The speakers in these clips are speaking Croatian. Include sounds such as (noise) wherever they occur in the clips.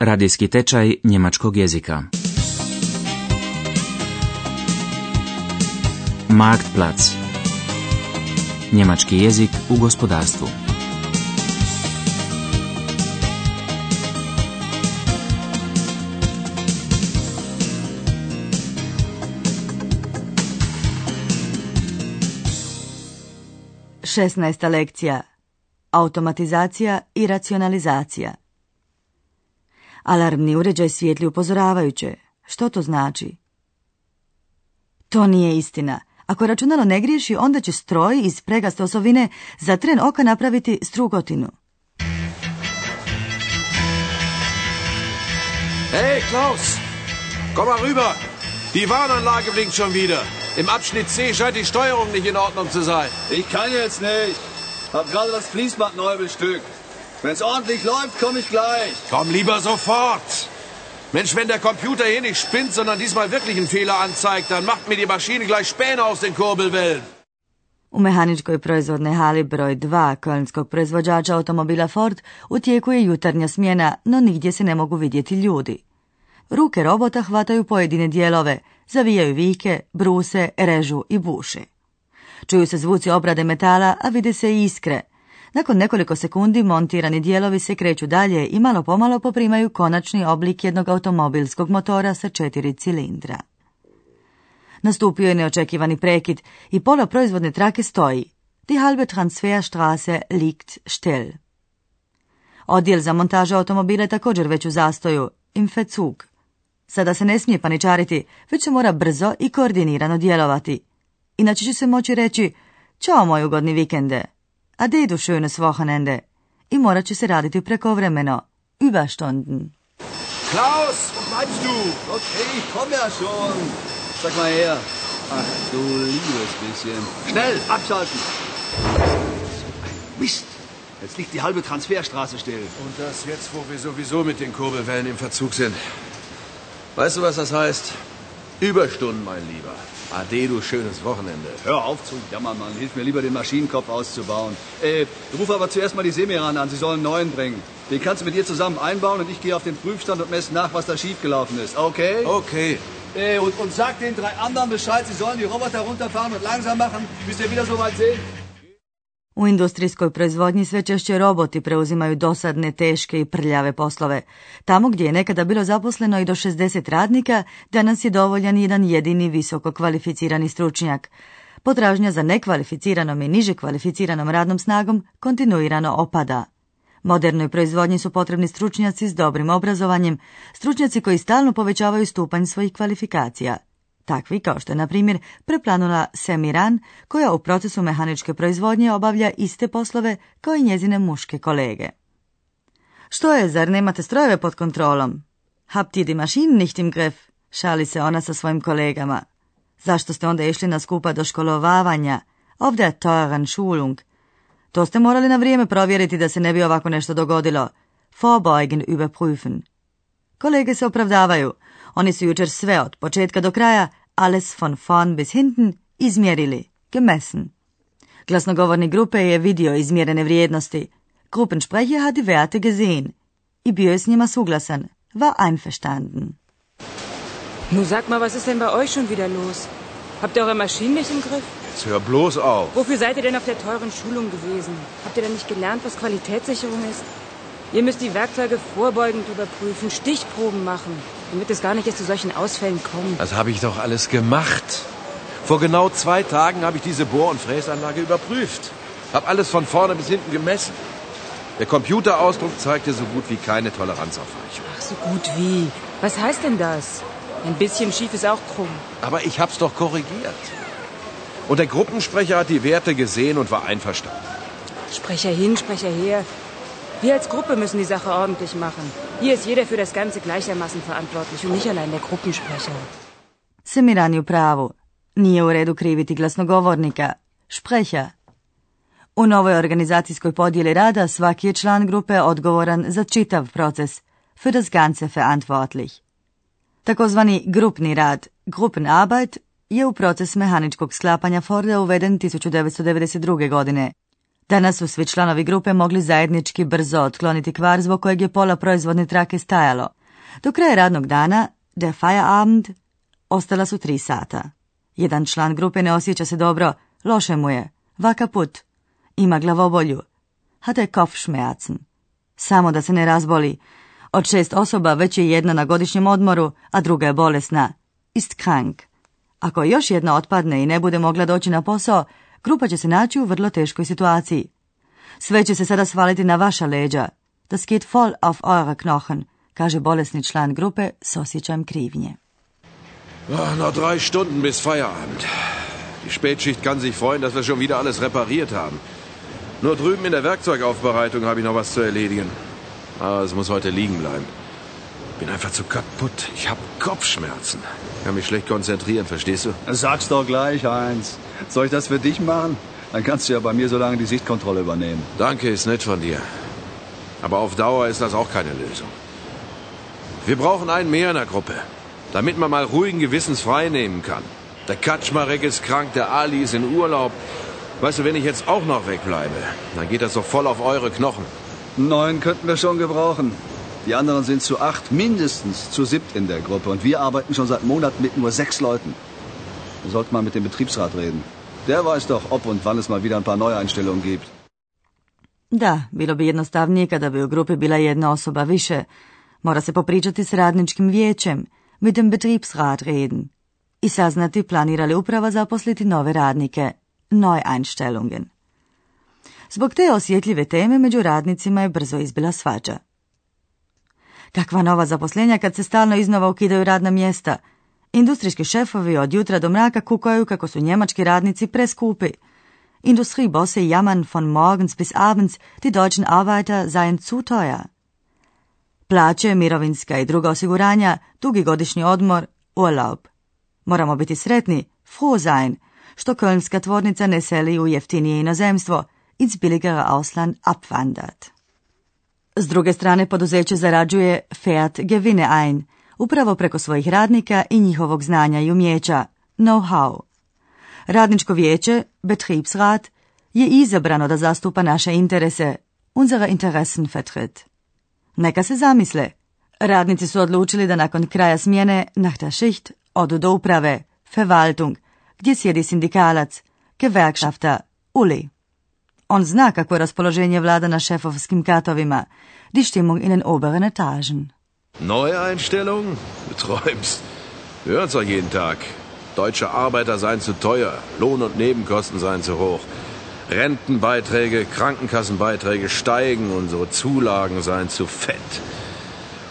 Radijski tečaj njemačkog jezika. Marktplatz. Njemački jezik u gospodarstvu. Šesnaesta lekcija. Automatizacija i racionalizacija. Alarmni uređaj svijetli upozoravajuće. Što to znači? To nije istina. Ako računalo ne griješi, onda će stroj iz pregaste osovine za tren oka napraviti strugotinu. Hey, Klaus! Komm mal rüber! Die Warnanlage blinkt schon wieder. Im Abschnitt C scheint die Steuerung nicht in Ordnung zu sein. Ich kann jetzt nicht. Hab gerade das Fließband neu bestückt. Wenn's ordentlich läuft, komme ich gleich. Komm lieber sofort! Mensch, wenn der Computer hier nicht spinnt, sondern diesmal wirklich einen Fehler anzeigt, dann macht mir die Maschine gleich Späne aus den Kurbelwellen. U mehaničkoj proizvodnoj hali broj 2 kölnskog proizvođača automobila Ford u tijeku je jutarnja smjena, no nigdje se ne mogu vidjeti ljudi. Ruke robota hvataju pojedine dijelove, zavijaju vike, bruse, režu i buše. Čuju se zvuci obrade metala, a vide se i iskre. Nakon nekoliko sekundi montirani dijelovi se kreću dalje i malo pomalo poprimaju konačni oblik jednog automobilskog motora sa četiri cilindra. Nastupio je neočekivani prekid i pola proizvodne trake stoji. Die halbe Transferstraße liegt still. Odjel za montažu automobile također već u zastoju, im Verzug. Sada se ne smije paničariti, već se mora brzo i koordinirano djelovati. Inače će se moći reći, čao moj ugodni vikende, ade du schönes Wochenende. I morat će se raditi prekovremeno, Überstunden. Klaus, wo bleibst du? Okay, ich komm ja schon. Sag mal her. Ach, du liebes bisschen. Schnell, abschalten. Mist. Jetzt liegt die halbe Transferstraße still. Und das jetzt, wo wir sowieso mit den Kurbelwellen im Verzug sind. Weißt du, was das heißt? Überstunden, mein Lieber. Ade, du schönes Wochenende. Hör auf zu jammern, Mann. Hilf mir lieber, den Maschinenkopf auszubauen. Äh, ruf aber zuerst mal die Semiran an. Sie sollen einen neuen bringen. Den kannst du mit dir zusammen einbauen und ich gehe auf den Prüfstand und messe nach, was da schiefgelaufen ist. Okay? Okay. Äh, und, und sag den drei anderen Bescheid, sie sollen die Roboter runterfahren und langsam machen, bis wir wieder so weit sind. U industrijskoj proizvodnji sve češće roboti preuzimaju dosadne, teške i prljave poslove. Tamo gdje je nekada bilo zaposleno i do 60 radnika, danas je dovoljan jedan jedini visoko kvalificirani stručnjak. Potražnja za nekvalificiranom i niže kvalificiranom radnom snagom kontinuirano opada. Modernoj proizvodnji su potrebni stručnjaci s dobrim obrazovanjem, stručnjaci koji stalno povećavaju stupanj svojih kvalifikacija – takvi kao što je na primjer preplanula Semiran koja u procesu mehaničke proizvodnje obavlja iste poslove kao i njezine muške kolege. Što je, zar nemate strojeve pod kontrolom? Habt ihr die Maschinen nicht im Griff? Šali se ona sa svojim kolegama. Zašto ste onda išli na skupa do školovavanja? Ovdje je teuren Schulung. To ste morali na vrijeme provjeriti da se ne bi ovako nešto dogodilo. Vorbeugen überprüfen. Kolege se opravdavaju. Oni su jučer sve od početka do kraja, alles von vorn bis hinten, izmjerili, gemessen. Glasnogovorni grupe je vidio izmjerene vrijednosti. Gruppensprecher hat die Werte gesehen. I bio je s njima suglasan, war einverstanden. Nu sag mal, was ist denn bei euch schon wieder los? Habt ihr eure Maschinen nicht im Griff? Jetzt hör bloß auf. Wofür seid ihr denn auf der teuren Schulung gewesen? Habt ihr denn nicht gelernt, was Qualitätssicherung ist? Ihr müsst die Werkzeuge vorbeugend überprüfen, Stichproben machen, damit es gar nicht erst zu solchen Ausfällen kommt. Das habe ich doch alles gemacht. Vor genau zwei Tagen habe ich diese Bohr- und Fräsanlage überprüft. Hab alles von vorne bis hinten gemessen. Der Computerausdruck zeigte so gut wie keine Toleranzaufweichung. Ach, so gut wie. Was heißt denn das? Ein bisschen schief ist auch krumm. Aber ich hab's doch korrigiert. Und der Gruppensprecher hat die Werte gesehen und war einverstanden. Sprecher hin, Sprecher her. Wir als Gruppe müssen die Sache ordentlich machen. Hier ist jeder für das Ganze gleichermaßen verantwortlich und nicht allein der Gruppensprecher. Semiran je u pravu. Nije u redu kriviti glasnogovornika, špreća. U novoj organizacijskoj podjeli rada svaki je član grupe odgovoran za čitav proces, für das Ganze verantwortlich. Takozvani grupni rad, Gruppenarbeit, je u proces mehaničkog sklapanja Forda uveden 1992. godine. Danas su svi članovi grupe mogli zajednički brzo otkloniti kvar zbog kojeg je pola proizvodne trake stajalo. Do kraja radnog dana, der Feierabend, ostala su tri sata. Jedan član grupe ne osjeća se dobro, loše mu je, vaka put, ima glavobolju, hatte Kopfschmerzen. Samo da se ne razboli. Od šest osoba već je jedna na godišnjem odmoru, a druga je bolesna. Ist krank. Ako još jedna otpadne i ne bude mogla doći na posao, grupa će se naći u vrlo teškoj situaciji. Sve će se sada svaliti na vaša leđa. Das geht voll auf eure Knochen, kaže bolesni član grupe s osjećajem krivnje. Ah, noch drei Stunden bis Feierabend. Die Spätschicht kann sich freuen, dass wir schon wieder alles repariert haben. Nur drüben in der Werkzeugaufbereitung habe ich noch was zu erledigen. Aber es muss heute liegen bleiben. Bin einfach zu kaputt. Ich habe Kopfschmerzen. Kann mich schlecht konzentrieren, verstehst du? Sag's doch gleich, Heinz. Soll ich das für dich machen? Dann kannst du ja bei mir so lange die Sichtkontrolle übernehmen. Danke, ist nett von dir. Aber auf Dauer ist das auch keine Lösung. Wir brauchen einen mehr in der Gruppe, damit man mal ruhigen Gewissens frei nehmen kann. Der Kaczmarek ist krank, der Ali ist in Urlaub. Weißt du, wenn ich jetzt auch noch wegbleibe, dann geht das doch voll auf eure Knochen. Neun könnten wir schon gebrauchen. Die anderen sind zu acht, mindestens zu siebt in der Gruppe. Und wir arbeiten schon seit Monaten mit nur sechs Leuten. Wir sollten mal mit dem Betriebsrat reden. Der weiß doch, ob und wann es mal wieder ein paar Neueinstellungen gibt. Da, bilo bi jednostavnije kada bi u grupi bila jedna osoba više. Mora se popričati s radničkim vijećem, mit dem Betriebsrat reden. I saznati planira li uprava zaposliti nove radnike, Neueinstellungen. Zbog te osjetljive teme među radnicima je brzo izbila svađa. Kakva nova zaposlenja kad se stalno iznova ukidaju radna mjesta. Industrijski šefovi od jutra do mraka kukaju kako su njemački radnici preskupi. Industriebosse jammern von morgens bis abends, die deutschen Arbeiter seien zu teuer. Plaće, mirovinska i druga osiguranja, dugi godišnji odmor, urlaub. Moramo biti sretni, froh sein, što kölnska tvornica ne seli u jeftinije inozemstvo, ins billigere Ausland abwandert. S druge strane, poduzeće zarađuje Fiat Gewinne ein, upravo preko svojih radnika i njihovog znanja i umjeća, know-how. Radničko vijeće, Betriebsrat, je izabrano da zastupa naše interese, unsere Interessen vertritt. Neka se zamisle. Radnici su odlučili da nakon kraja smjene, nach der Schicht, odu do uprave, Verwaltung, gdje sjedi sindikalac, Gewerkschafter, Uli. On zna kako raspoloženje vlada na šefovskim katovima, die Stimmung in den oberen Etagen. Neue Einstellungen? Du träumst. Wir hören's doch jeden Tag. Deutsche Arbeiter seien zu teuer, Lohn- und Nebenkosten seien zu hoch. Rentenbeiträge, Krankenkassenbeiträge steigen, unsere Zulagen seien zu fett.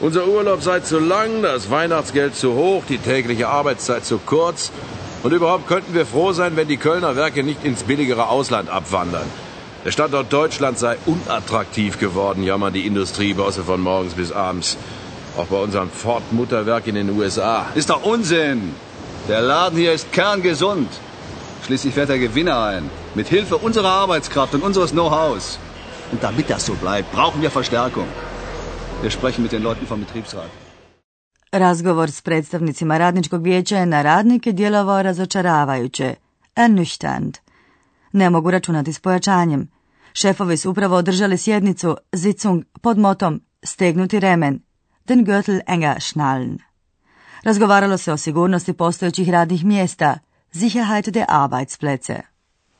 Unser Urlaub sei zu lang, das Weihnachtsgeld zu hoch, die tägliche Arbeitszeit zu kurz. Und überhaupt könnten wir froh sein, wenn die Kölner Werke nicht ins billigere Ausland abwandern. Der Standort Deutschland sei unattraktiv geworden, jammern die Industriebosse von morgens bis abends. Auch bei unserem Ford-Mutterwerk in den USA. Ist doch Unsinn. Der Laden hier ist kerngesund. Schließlich fährt er Gewinner ein. Mit Hilfe unserer Arbeitskraft und unseres Know-hows. Und damit das so bleibt, brauchen wir Verstärkung. Wir sprechen mit den Leuten vom Betriebsrat. Razgovor s predstavnicima radničkog vijeća je na radnike djelovao razočaravajuće, ernüchternd. Ne mogu računati s pojačanjem. Šefovi su upravo održali sjednicu Sitzung pod motom Stegnuti remen, den Gürtel enger schnallen. Razgovaralo se o sigurnosti postojećih radnih mjesta, Sicherheit der Arbeitsplätze.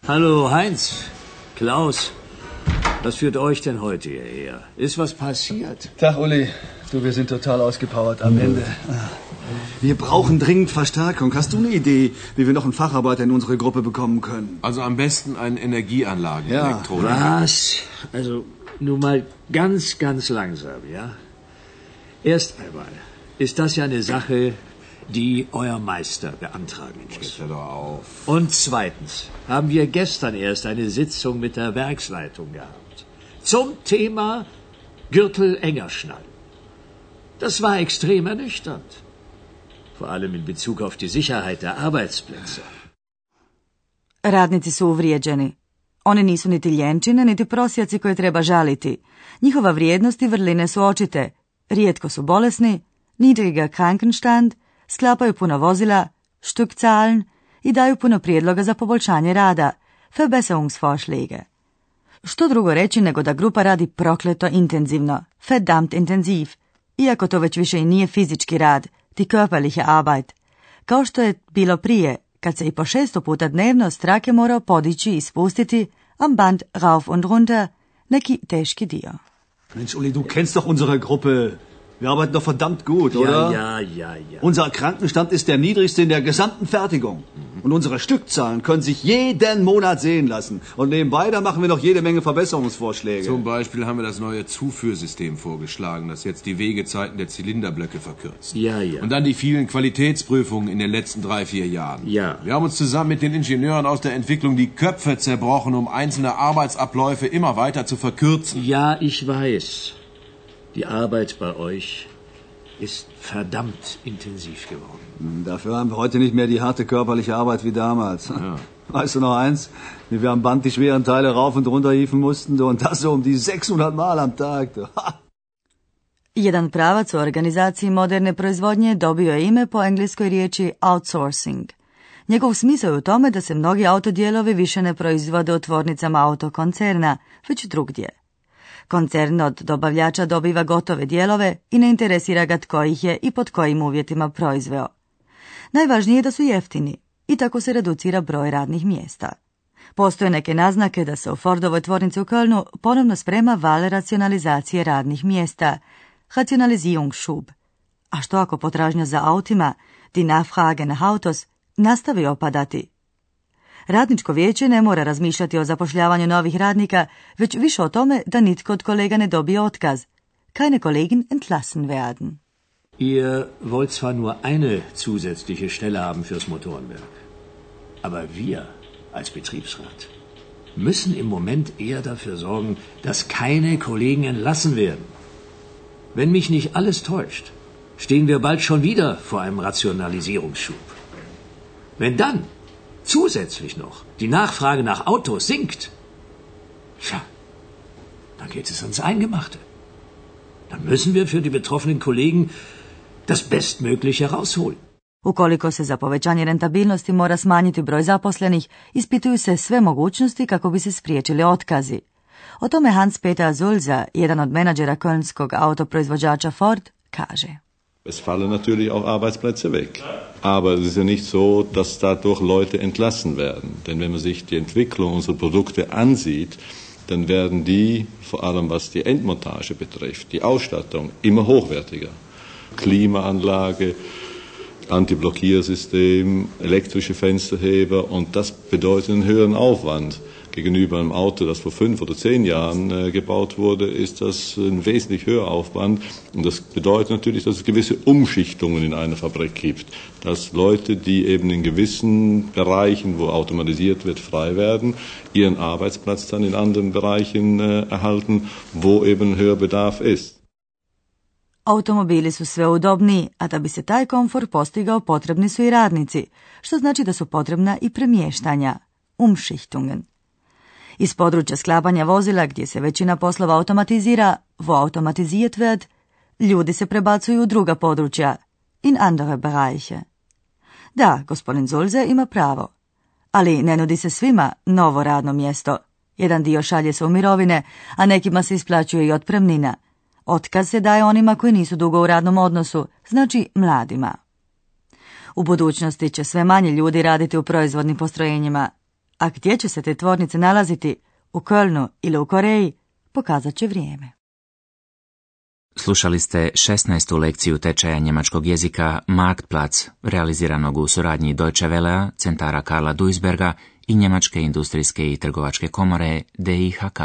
Hallo Heinz, Klaus. Was führt euch denn heute hierher? Ist was passiert? Tag, Uli. Du, wir sind total ausgepowert am Ende. Wir brauchen dringend Verstärkung. Hast du eine Idee, wie wir noch einen Facharbeiter in unsere Gruppe bekommen können? Also am besten einen Energieanlagen, Ja. Was? Also, nun mal ganz, ganz langsam, ja? Erst einmal ist das ja eine Sache, die euer Meister beantragen muss. Hör doch auf. Und zweitens haben wir gestern erst eine Sitzung mit der Werksleitung gehabt. Zum Thema Gürtel enger schnallen. Das war extrem ernüchternd. Vor allem in Bezug auf die Sicherheit der Arbeitsplätze. Radnici su uvrijeđeni. Oni nisu niti ljenčine, niti prosjaci koje treba žaliti. Njihova vrijednost i vrline su očite. Rijetko su bolesni, niedriger Krankenstand, sklapaju puno vozila, Stückzahlen i daju puno prijedloga za poboljšanje rada, Verbesserungsvorschläge. Što drugo reći nego da grupa radi prokleto intenzivno, verdammt intenziv, iako to već više i nije fizički rad, ti körperliche Arbeit, kao što je bilo prije, kad se i po šesto puta dnevno strake morao podići i spustiti am Band rauf und runter neki teški dio. Mensch, Uli, du kennst doch unsere Gruppe. Wir arbeiten doch verdammt gut, oder? Ja, ja, ja. Unser Krankenstand ist der niedrigste in der gesamten Fertigung. Und unsere Stückzahlen können sich jeden Monat sehen lassen. Und nebenbei, da machen wir noch jede Menge Verbesserungsvorschläge. Zum Beispiel haben wir das neue Zuführsystem vorgeschlagen, das jetzt die Wegezeiten der Zylinderblöcke verkürzt. Ja, ja. Und dann die vielen Qualitätsprüfungen in den letzten drei, vier Jahren. Ja. Wir haben uns zusammen mit den Ingenieuren aus der Entwicklung die Köpfe zerbrochen, um einzelne Arbeitsabläufe immer weiter zu verkürzen. Ja, ich weiß. Die Arbeit bei euch ist verdammt intensiv geworden. Dafür haben wir heute nicht mehr die harte körperliche Arbeit wie damals. (laughs) Weißt du noch eins? Wie wir am Band die schweren Teile rauf und runter hieven mussten und das so um die 600 Mal am Tag. Jedan pravac u organizaciji moderne proizvodnje dobio je ime po engleskoj riječi outsourcing. Njegov smisao je u tome da se mnogi autodijelovi više ne proizvode u tvornicama autokoncerna, već drugdje. Koncern od dobavljača dobiva gotove dijelove i ne interesira ga tko ih je i pod kojim uvjetima proizveo. Najvažnije je da su jeftini i tako se reducira broj radnih mjesta. Postoje neke naznake da se u Fordovoj tvornici u Kölnu ponovno sprema val racionalizacije radnih mjesta, Rationalisierungsschub. A što ako potražnja za autima, die Nachfrage nach Autos, nastavi opadati? Radničko vijeće ne mora razmišljati o zapošljavanju novih radnika, već više o tome da nitko od kolega ne dobije otkaz. Keine Kollegen entlassen werden. Ihr wollt zwar nur eine zusätzliche Stelle haben fürs Motorenwerk, aber wir als Betriebsrat müssen im Moment eher dafür sorgen, dass keine Kollegen entlassen werden. Wenn mich nicht alles täuscht, stehen wir bald schon wieder vor einem Rationalisierungsschub. Wenn dann zusätzlich noch die Nachfrage nach Autos sinkt, tja, dann geht es ans Eingemachte. Dann müssen wir für die betroffenen Kollegen das Bestmögliche rausholen. Ukoliko se za povećanje rentabilnosti mora smanjiti broj zaposlenih, ispituju se sve mogućnosti kako bi se spriječili otkazi. O tome Hans Peter Zulza, jedan od menadžera kölnskog autoproizvođača Ford, kaže. Es fallen natürlich auch Arbeitsplätze weg. Aber es ist ja nicht so, dass dadurch Leute entlassen werden. Denn wenn man sich die Entwicklung unserer Produkte ansieht, dann werden die, vor allem was die Endmontage betrifft, die Ausstattung, immer hochwertiger. Klimaanlage, Antiblockiersystem, elektrische Fensterheber und das bedeutet einen höheren Aufwand. Gegenüber einem Auto, das vor fünf oder zehn Jahren äh, gebaut wurde, ist das ein wesentlich höherer Aufwand. Und das bedeutet natürlich, dass es gewisse Umschichtungen in einer Fabrik gibt. Dass Leute, die eben in gewissen Bereichen, wo automatisiert wird, frei werden, ihren Arbeitsplatz dann in anderen Bereichen äh, erhalten, wo eben höher Bedarf ist. Automobili su sve udobniji, a da bi se taj komfor postigao potrebni su i radnici, što znači da su potrebna i premještanja, umschichtungen. Iz područja sklapanja vozila gdje se većina poslova automatizira, wo automatisiert wird, ljudi se prebacuju u druga područja, in andere Bereiche. Da, gospodin Zulze ima pravo, ali ne nudi se svima novo radno mjesto. Jedan dio šalje se u mirovine, a nekima se isplaćuje i otpremnina. Otkaz se daje onima koji nisu dugo u radnom odnosu, znači mladima. U budućnosti će sve manje ljudi raditi u proizvodnim postrojenjima, a gdje će se te tvornice nalaziti, u Kölnu ili u Koreji, pokazat će vrijeme. Slušali ste 16. lekciju tečaja njemačkog jezika Marktplatz, realiziranog u suradnji Deutsche Welle, centara Karla Duisberga i Njemačke industrijske i trgovačke komore DIHK.